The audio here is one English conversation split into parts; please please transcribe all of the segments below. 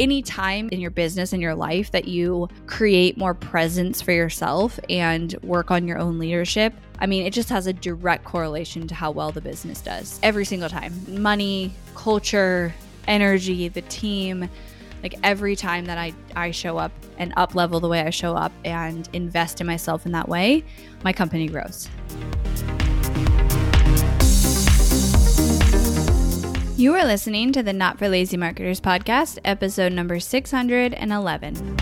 any time in your business in your life that you create more presence for yourself and work on your own leadership, I mean, it just has a direct correlation to how well the business does every single time. Money, culture, energy, the team, like every time that I, I show up and up level the way I show up and invest in myself in that way, my company grows. You are listening to the Not for Lazy Marketers podcast, episode number 611.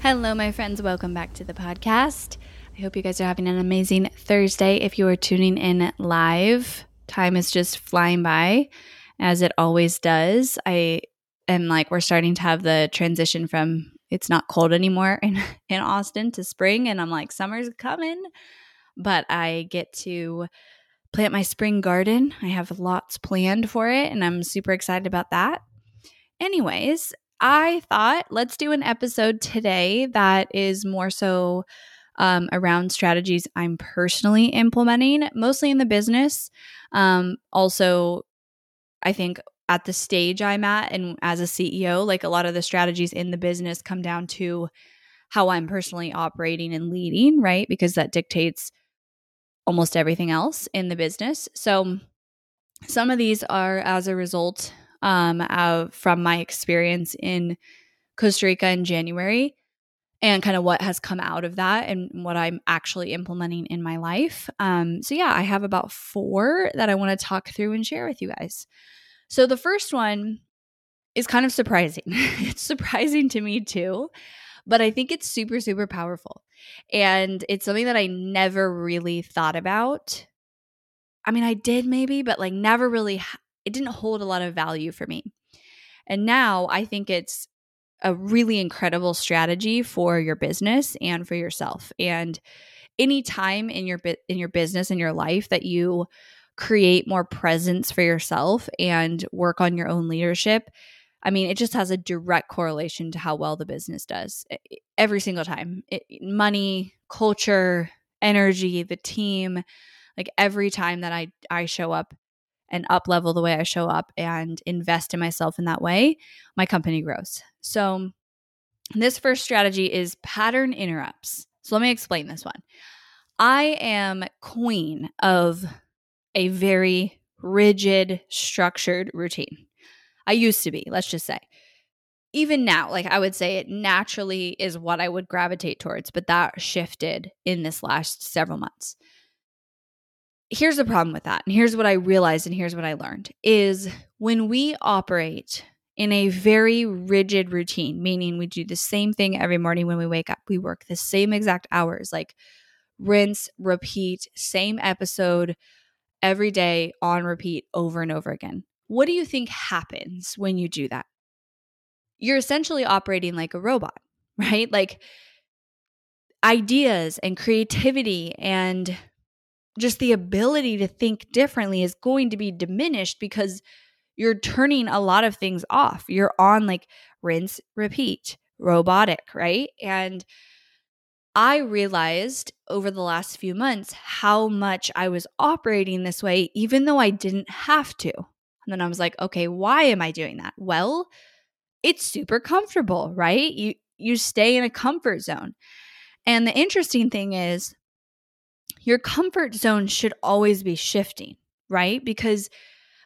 Hello, my friends. Welcome back to the podcast. I hope you guys are having an amazing Thursday. If you are tuning in live, time is just flying by as it always does. I am like, we're starting to have the transition from it's not cold anymore in, in Austin to spring. And I'm like, summer's coming. But I get to plant my spring garden. I have lots planned for it, and I'm super excited about that. Anyways, I thought let's do an episode today that is more so um, around strategies I'm personally implementing, mostly in the business. Um, also, I think at the stage I'm at and as a CEO, like a lot of the strategies in the business come down to how I'm personally operating and leading, right? Because that dictates almost everything else in the business. So some of these are as a result um, of, from my experience in Costa Rica in January and kind of what has come out of that and what I'm actually implementing in my life. Um, so, yeah, I have about four that I want to talk through and share with you guys. So the first one is kind of surprising. it's surprising to me too, but I think it's super, super powerful. And it's something that I never really thought about. I mean, I did maybe, but like never really, it didn't hold a lot of value for me. And now I think it's a really incredible strategy for your business and for yourself. And any time in your in your business in your life that you create more presence for yourself and work on your own leadership, I mean, it just has a direct correlation to how well the business does every single time. It, money, culture, energy, the team, like every time that I I show up and up level the way I show up and invest in myself in that way, my company grows. So this first strategy is pattern interrupts. So let me explain this one. I am queen of a very rigid, structured routine. I used to be, let's just say. Even now, like I would say it naturally is what I would gravitate towards, but that shifted in this last several months. Here's the problem with that. And here's what I realized and here's what I learned is when we operate in a very rigid routine, meaning we do the same thing every morning when we wake up. We work the same exact hours, like rinse, repeat, same episode, every day on repeat over and over again. What do you think happens when you do that? You're essentially operating like a robot, right? Like ideas and creativity and just the ability to think differently is going to be diminished because you're turning a lot of things off. You're on like rinse, repeat, robotic, right? And I realized over the last few months how much I was operating this way, even though I didn't have to. And then I was like, okay, why am I doing that? Well, it's super comfortable, right? You you stay in a comfort zone. And the interesting thing is your comfort zone should always be shifting, right? Because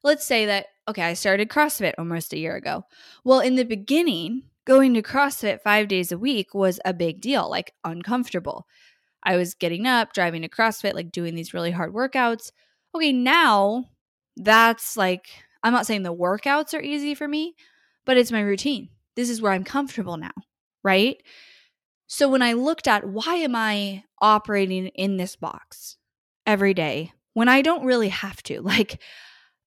let's say that okay, I started CrossFit almost a year ago. Well, in the beginning, going to CrossFit five days a week was a big deal, like uncomfortable. I was getting up, driving to CrossFit, like doing these really hard workouts. Okay, now that's like, I'm not saying the workouts are easy for me, but it's my routine. This is where I'm comfortable now, right? So when I looked at why am I operating in this box every day when I don't really have to, like,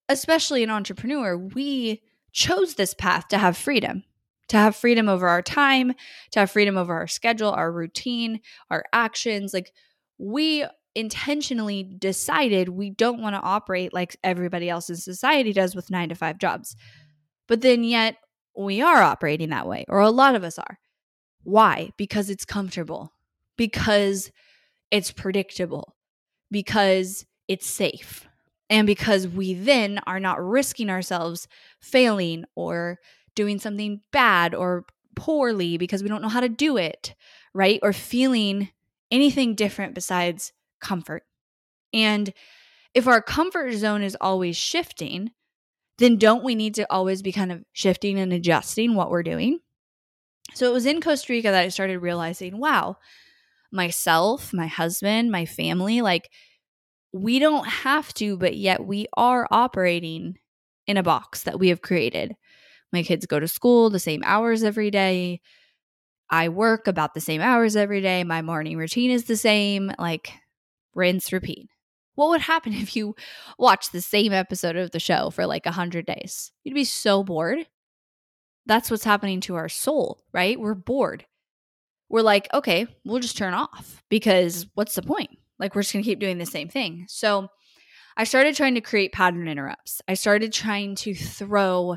especially an entrepreneur, we chose this path to have freedom to have freedom over our time, to have freedom over our schedule, our routine, our actions. Like we intentionally decided we don't want to operate like everybody else in society does with nine to five jobs. But then yet we are operating that way, or a lot of us are. Why? Because it's comfortable, because it's predictable, because it's safe. And because we then are not risking ourselves failing or doing something bad or poorly because we don't know how to do it, right? Or feeling anything different besides comfort. And if our comfort zone is always shifting, then don't we need to always be kind of shifting and adjusting what we're doing? So it was in Costa Rica that I started realizing wow, myself, my husband, my family, like we don't have to, but yet we are operating in a box that we have created. My kids go to school the same hours every day. I work about the same hours every day. My morning routine is the same, like rinse, repeat. What would happen if you watched the same episode of the show for like 100 days? You'd be so bored. That's what's happening to our soul, right? We're bored. We're like, okay, we'll just turn off because what's the point? Like, we're just going to keep doing the same thing. So, I started trying to create pattern interrupts. I started trying to throw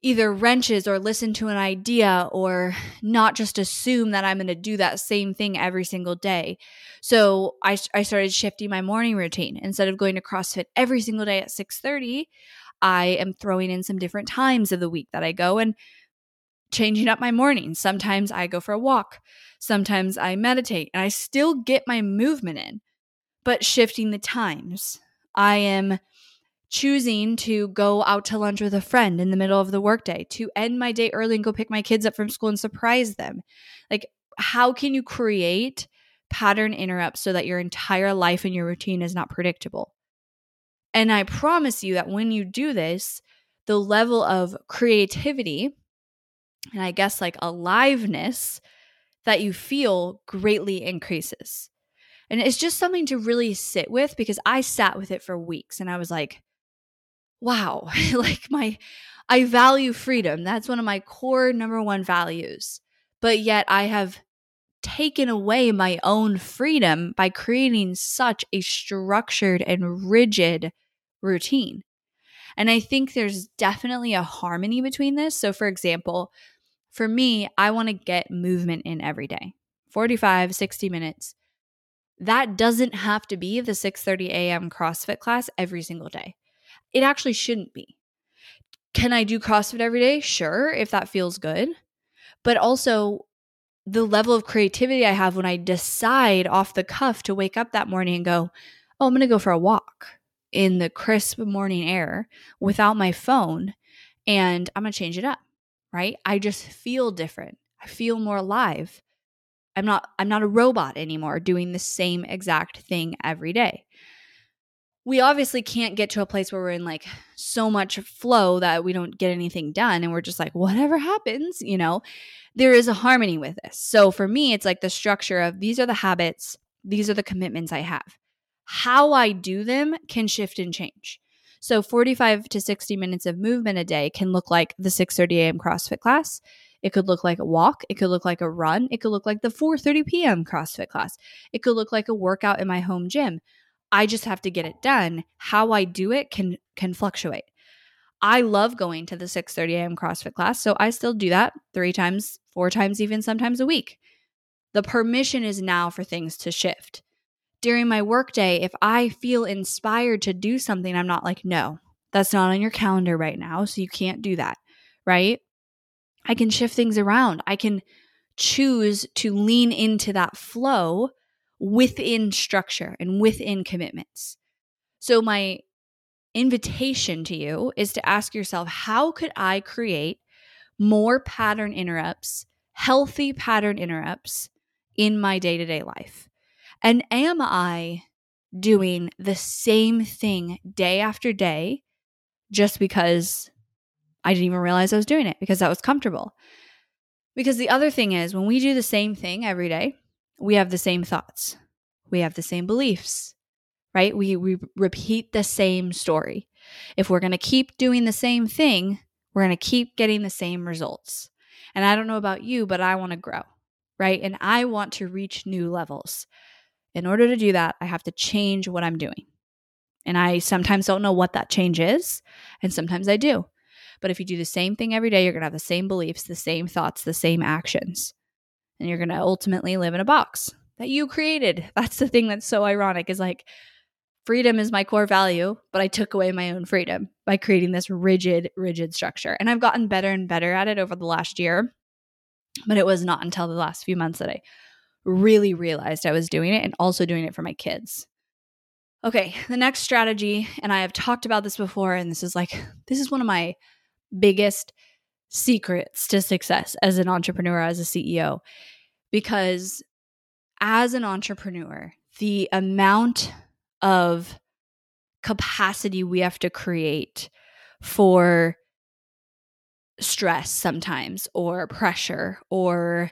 either wrenches or listen to an idea or not just assume that I'm going to do that same thing every single day. So I, I started shifting my morning routine. Instead of going to CrossFit every single day at 6:30, I am throwing in some different times of the week that I go and changing up my morning. Sometimes I go for a walk, sometimes I meditate, and I still get my movement in, but shifting the times. I am choosing to go out to lunch with a friend in the middle of the workday, to end my day early and go pick my kids up from school and surprise them. Like, how can you create pattern interrupts so that your entire life and your routine is not predictable? And I promise you that when you do this, the level of creativity and I guess like aliveness that you feel greatly increases. And it's just something to really sit with because I sat with it for weeks and I was like, wow, like my, I value freedom. That's one of my core number one values. But yet I have taken away my own freedom by creating such a structured and rigid routine. And I think there's definitely a harmony between this. So, for example, for me, I want to get movement in every day 45, 60 minutes. That doesn't have to be the 6:30 a.m. CrossFit class every single day. It actually shouldn't be. Can I do CrossFit every day? Sure, if that feels good. But also, the level of creativity I have when I decide off the cuff to wake up that morning and go, oh, I'm going to go for a walk in the crisp morning air without my phone and I'm going to change it up, right? I just feel different. I feel more alive. I'm not I'm not a robot anymore doing the same exact thing every day we obviously can't get to a place where we're in like so much flow that we don't get anything done and we're just like whatever happens you know there is a harmony with this so for me it's like the structure of these are the habits these are the commitments i have how i do them can shift and change so 45 to 60 minutes of movement a day can look like the 6:30 a.m. CrossFit class. It could look like a walk, it could look like a run, it could look like the 4:30 p.m. CrossFit class. It could look like a workout in my home gym. I just have to get it done. How I do it can can fluctuate. I love going to the 6:30 a.m. CrossFit class, so I still do that 3 times, 4 times even sometimes a week. The permission is now for things to shift. During my workday, if I feel inspired to do something, I'm not like, "No, that's not on your calendar right now, so you can't do that." Right? I can shift things around. I can choose to lean into that flow within structure and within commitments. So, my invitation to you is to ask yourself how could I create more pattern interrupts, healthy pattern interrupts in my day to day life? And am I doing the same thing day after day just because I didn't even realize I was doing it because that was comfortable? Because the other thing is, when we do the same thing every day, we have the same thoughts, we have the same beliefs, right? We, we repeat the same story. If we're going to keep doing the same thing, we're going to keep getting the same results. And I don't know about you, but I want to grow, right? And I want to reach new levels. In order to do that, I have to change what I'm doing. And I sometimes don't know what that change is, and sometimes I do. But if you do the same thing every day, you're going to have the same beliefs, the same thoughts, the same actions and you're going to ultimately live in a box that you created. That's the thing that's so ironic is like freedom is my core value, but I took away my own freedom by creating this rigid, rigid structure. And I've gotten better and better at it over the last year. But it was not until the last few months that I really realized I was doing it and also doing it for my kids. Okay, the next strategy, and I have talked about this before, and this is like, this is one of my biggest secrets to success as an entrepreneur, as a CEO, because as an entrepreneur, the amount of capacity we have to create for stress sometimes, or pressure, or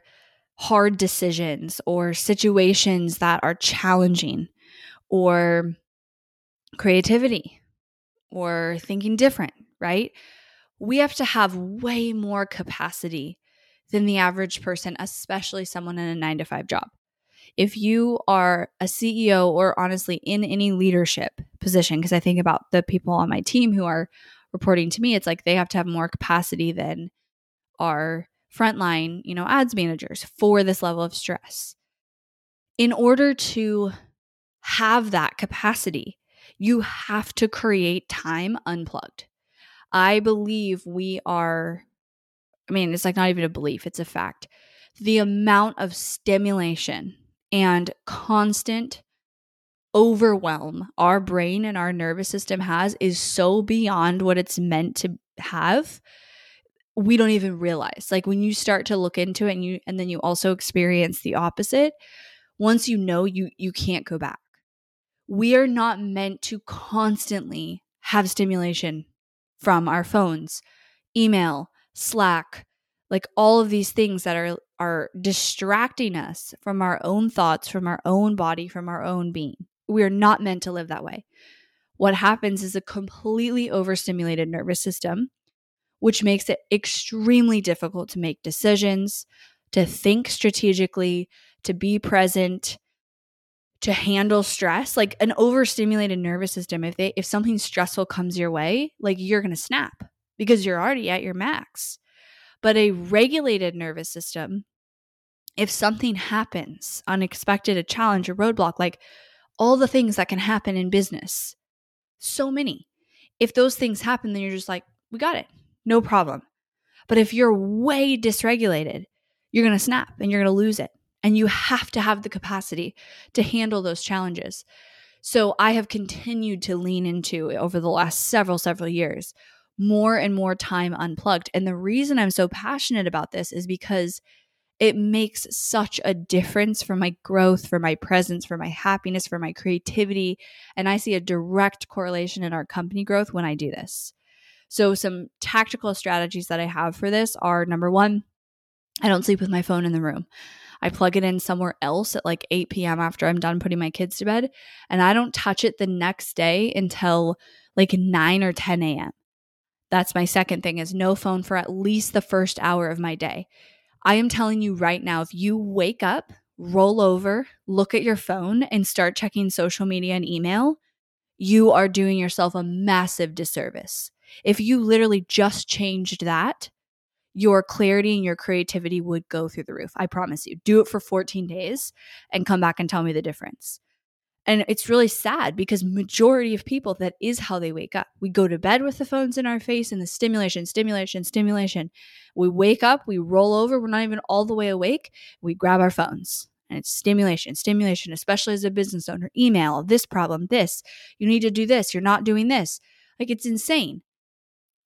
hard decisions, or situations that are challenging, or creativity, or thinking different, right? We have to have way more capacity than the average person, especially someone in a nine to five job if you are a CEO or honestly in any leadership position, because I think about the people on my team who are reporting to me, it's like they have to have more capacity than our frontline, you know, ads managers for this level of stress. In order to have that capacity, you have to create time unplugged. I believe we are, I mean, it's like not even a belief, it's a fact. The amount of stimulation and constant overwhelm our brain and our nervous system has is so beyond what it's meant to have we don't even realize like when you start to look into it and you and then you also experience the opposite once you know you you can't go back we are not meant to constantly have stimulation from our phones email slack like all of these things that are are distracting us from our own thoughts, from our own body, from our own being. We are not meant to live that way. What happens is a completely overstimulated nervous system, which makes it extremely difficult to make decisions, to think strategically, to be present, to handle stress. Like an overstimulated nervous system, if they if something stressful comes your way, like you're going to snap because you're already at your max. But a regulated nervous system, if something happens, unexpected, a challenge, a roadblock, like all the things that can happen in business, so many. If those things happen, then you're just like, we got it, no problem. But if you're way dysregulated, you're going to snap and you're going to lose it. And you have to have the capacity to handle those challenges. So I have continued to lean into over the last several, several years more and more time unplugged. And the reason I'm so passionate about this is because it makes such a difference for my growth, for my presence, for my happiness, for my creativity. And I see a direct correlation in our company growth when I do this. So, some tactical strategies that I have for this are number one, I don't sleep with my phone in the room. I plug it in somewhere else at like 8 p.m. after I'm done putting my kids to bed, and I don't touch it the next day until like 9 or 10 a.m. That's my second thing is no phone for at least the first hour of my day. I am telling you right now if you wake up, roll over, look at your phone and start checking social media and email, you are doing yourself a massive disservice. If you literally just changed that, your clarity and your creativity would go through the roof. I promise you. Do it for 14 days and come back and tell me the difference. And it's really sad because majority of people that is how they wake up. We go to bed with the phones in our face and the stimulation, stimulation, stimulation. We wake up, we roll over, we're not even all the way awake. We grab our phones. And it's stimulation, stimulation, especially as a business owner. Email, this problem, this. You need to do this. You're not doing this. Like it's insane.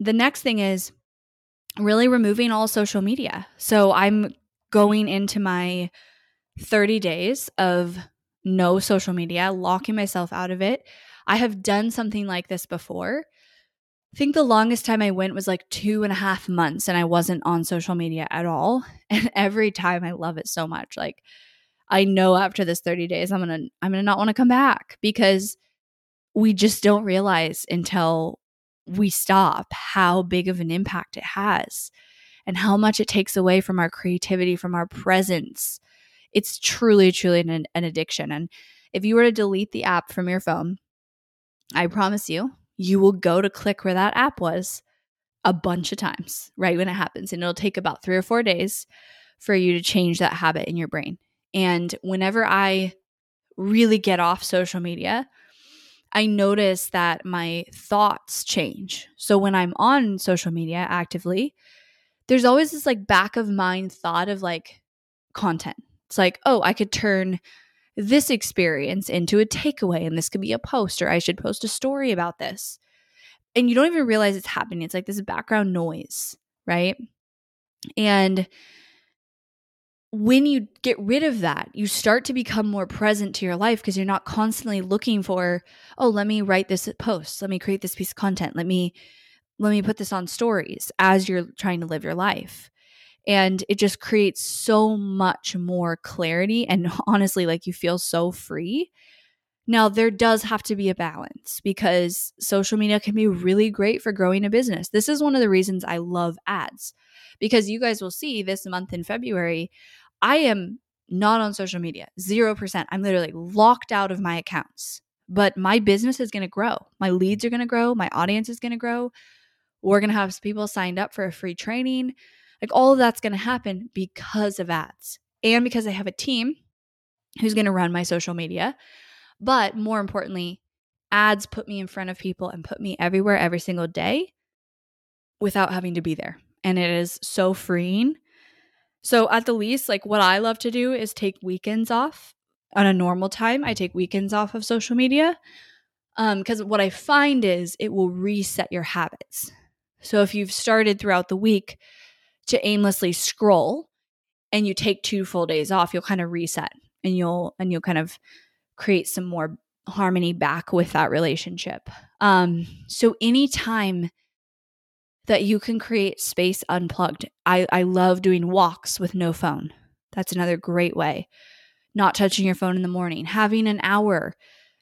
The next thing is really removing all social media. So I'm going into my 30 days of no social media, locking myself out of it. I have done something like this before. I think the longest time I went was like two and a half months and I wasn't on social media at all. And every time I love it so much. Like I know after this 30 days I'm gonna I'm gonna not want to come back because we just don't realize until we stop how big of an impact it has and how much it takes away from our creativity, from our presence, it's truly, truly an, an addiction. And if you were to delete the app from your phone, I promise you, you will go to click where that app was a bunch of times right when it happens. And it'll take about three or four days for you to change that habit in your brain. And whenever I really get off social media, I notice that my thoughts change. So when I'm on social media actively, there's always this like back of mind thought of like content. It's like, oh, I could turn this experience into a takeaway and this could be a post or I should post a story about this. And you don't even realize it's happening. It's like this background noise, right? And when you get rid of that, you start to become more present to your life because you're not constantly looking for, oh, let me write this post, let me create this piece of content, let me let me put this on stories as you're trying to live your life. And it just creates so much more clarity and honestly like you feel so free. Now, there does have to be a balance because social media can be really great for growing a business. This is one of the reasons I love ads because you guys will see this month in February, I am not on social media, 0%. I'm literally locked out of my accounts. But my business is going to grow. My leads are going to grow. My audience is going to grow. We're going to have people signed up for a free training. Like all of that's going to happen because of ads and because I have a team who's going to run my social media. But more importantly, ads put me in front of people and put me everywhere every single day without having to be there. And it is so freeing so, at the least, like what I love to do is take weekends off on a normal time. I take weekends off of social media because um, what I find is it will reset your habits. So, if you've started throughout the week to aimlessly scroll and you take two full days off, you'll kind of reset and you'll and you'll kind of create some more harmony back with that relationship. Um, so anytime that you can create space unplugged. I, I love doing walks with no phone. That's another great way. Not touching your phone in the morning, having an hour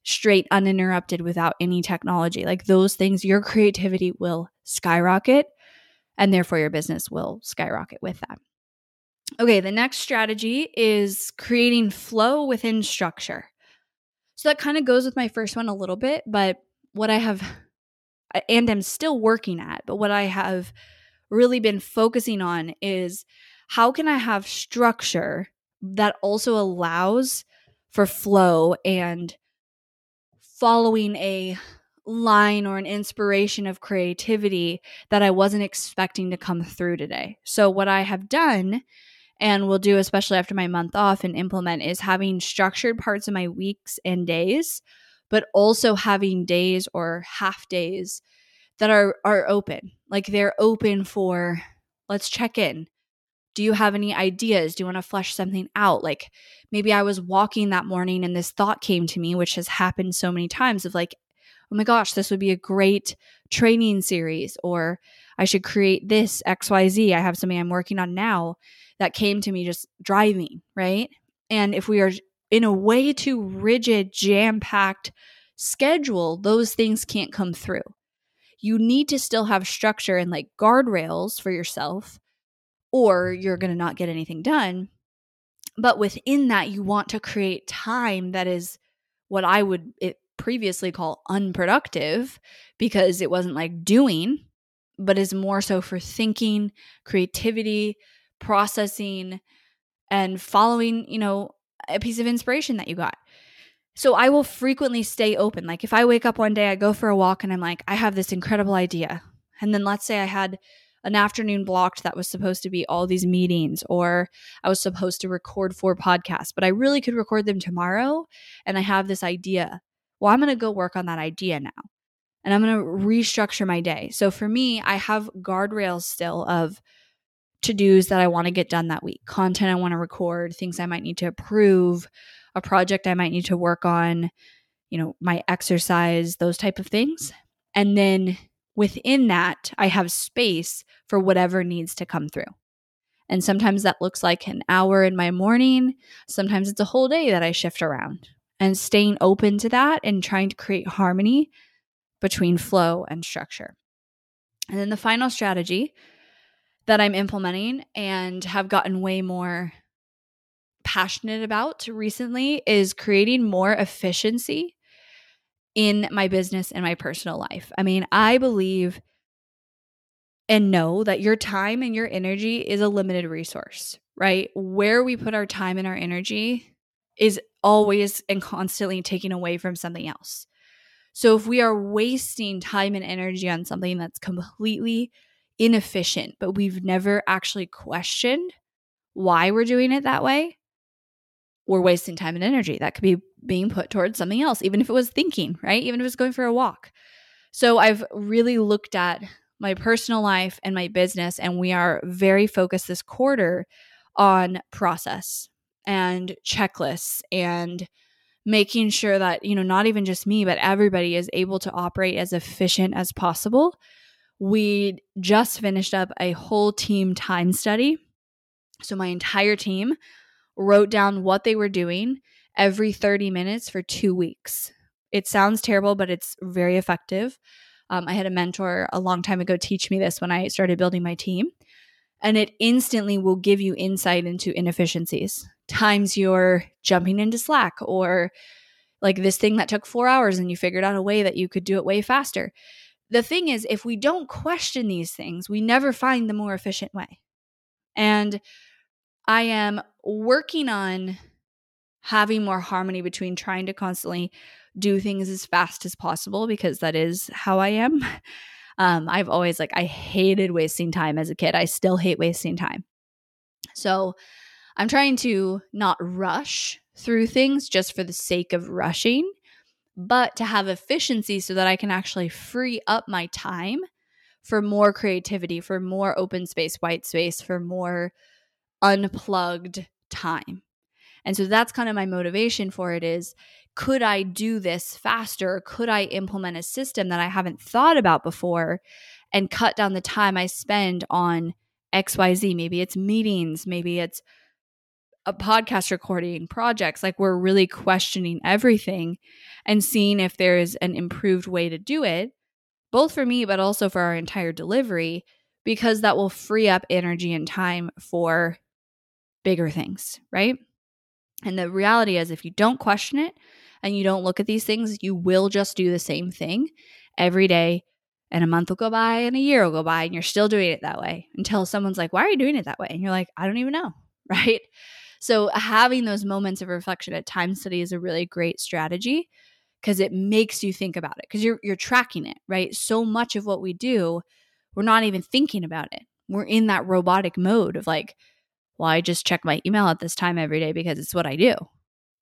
straight uninterrupted without any technology. Like those things, your creativity will skyrocket and therefore your business will skyrocket with that. Okay, the next strategy is creating flow within structure. So that kind of goes with my first one a little bit, but what I have and am still working at. But what I have really been focusing on is how can I have structure that also allows for flow and following a line or an inspiration of creativity that I wasn't expecting to come through today. So, what I have done and will do, especially after my month off and implement, is having structured parts of my weeks and days but also having days or half days that are are open. Like they're open for let's check in. Do you have any ideas? Do you want to flesh something out? Like maybe I was walking that morning and this thought came to me, which has happened so many times of like, oh my gosh, this would be a great training series, or I should create this XYZ. I have something I'm working on now that came to me just driving, right? And if we are in a way too rigid, jam packed schedule, those things can't come through. You need to still have structure and like guardrails for yourself, or you're going to not get anything done. But within that, you want to create time that is what I would eh, previously call unproductive because it wasn't like doing, but is more so for thinking, creativity, processing, and following, you know, a piece of inspiration that you got. So I will frequently stay open. Like if I wake up one day, I go for a walk and I'm like, I have this incredible idea. And then let's say I had an afternoon blocked that was supposed to be all these meetings or I was supposed to record four podcasts, but I really could record them tomorrow and I have this idea. Well, I'm going to go work on that idea now. And I'm going to restructure my day. So for me, I have guardrails still of to dos that I want to get done that week, content I want to record, things I might need to approve, a project I might need to work on, you know, my exercise, those type of things. And then within that, I have space for whatever needs to come through. And sometimes that looks like an hour in my morning. Sometimes it's a whole day that I shift around. And staying open to that and trying to create harmony between flow and structure. And then the final strategy that I'm implementing and have gotten way more passionate about recently is creating more efficiency in my business and my personal life. I mean, I believe and know that your time and your energy is a limited resource, right? Where we put our time and our energy is always and constantly taken away from something else. So if we are wasting time and energy on something that's completely inefficient, but we've never actually questioned why we're doing it that way, we're wasting time and energy. That could be being put towards something else, even if it was thinking, right? Even if it was going for a walk. So I've really looked at my personal life and my business, and we are very focused this quarter on process and checklists and making sure that, you know, not even just me, but everybody is able to operate as efficient as possible. We just finished up a whole team time study. So my entire team wrote down what they were doing every 30 minutes for two weeks. It sounds terrible, but it's very effective. Um, I had a mentor a long time ago teach me this when I started building my team. And it instantly will give you insight into inefficiencies. Times you're jumping into Slack or like this thing that took four hours and you figured out a way that you could do it way faster. The thing is, if we don't question these things, we never find the more efficient way. And I am working on having more harmony between trying to constantly do things as fast as possible because that is how I am. Um, I've always like, I hated wasting time as a kid. I still hate wasting time. So I'm trying to not rush through things just for the sake of rushing, but to have efficiency so that I can actually free up my time for more creativity, for more open space, white space, for more unplugged time. And so that's kind of my motivation for it is could I do this faster? Could I implement a system that I haven't thought about before and cut down the time I spend on XYZ? Maybe it's meetings, maybe it's a podcast recording, projects. Like we're really questioning everything and seeing if there is an improved way to do it, both for me, but also for our entire delivery, because that will free up energy and time for bigger things, right? And the reality is, if you don't question it, and you don't look at these things, you will just do the same thing every day. And a month will go by and a year will go by, and you're still doing it that way until someone's like, Why are you doing it that way? And you're like, I don't even know. Right. So, having those moments of reflection at time study is a really great strategy because it makes you think about it because you're, you're tracking it, right? So much of what we do, we're not even thinking about it. We're in that robotic mode of like, well, I just check my email at this time every day because it's what I do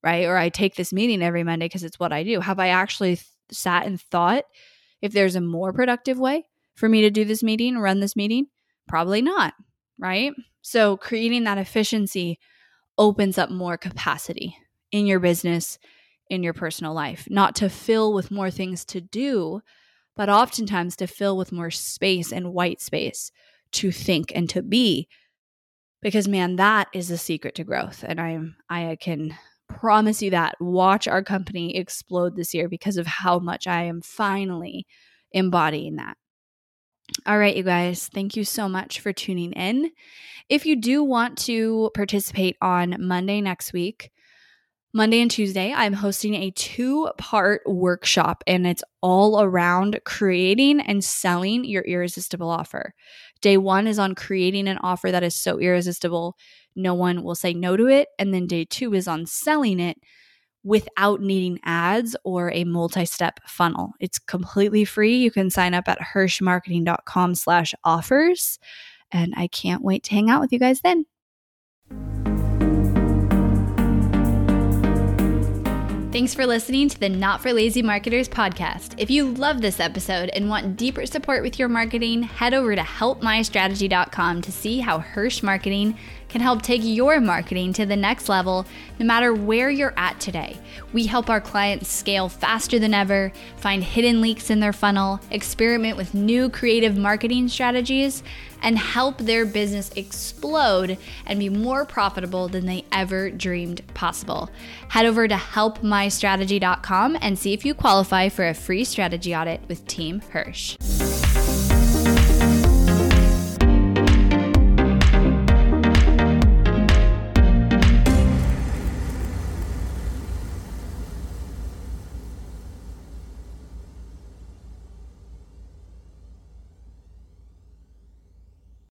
right? Or I take this meeting every Monday because it's what I do. Have I actually th- sat and thought if there's a more productive way for me to do this meeting, run this meeting? Probably not, right? So creating that efficiency opens up more capacity in your business, in your personal life, not to fill with more things to do, but oftentimes to fill with more space and white space to think and to be because man that is the secret to growth and i am i can promise you that. Watch our company explode this year because of how much I am finally embodying that. All right, you guys, thank you so much for tuning in. If you do want to participate on Monday next week, Monday and Tuesday, I'm hosting a two part workshop, and it's all around creating and selling your irresistible offer. Day one is on creating an offer that is so irresistible no one will say no to it. And then day two is on selling it without needing ads or a multi-step funnel. It's completely free. You can sign up at hirschmarketing.com slash offers. And I can't wait to hang out with you guys then. Thanks for listening to the Not for Lazy Marketers podcast. If you love this episode and want deeper support with your marketing, head over to helpmystrategy.com to see how Hirsch Marketing can help take your marketing to the next level no matter where you're at today. We help our clients scale faster than ever, find hidden leaks in their funnel, experiment with new creative marketing strategies, and help their business explode and be more profitable than they ever dreamed possible. Head over to helpmystrategy.com and see if you qualify for a free strategy audit with Team Hirsch.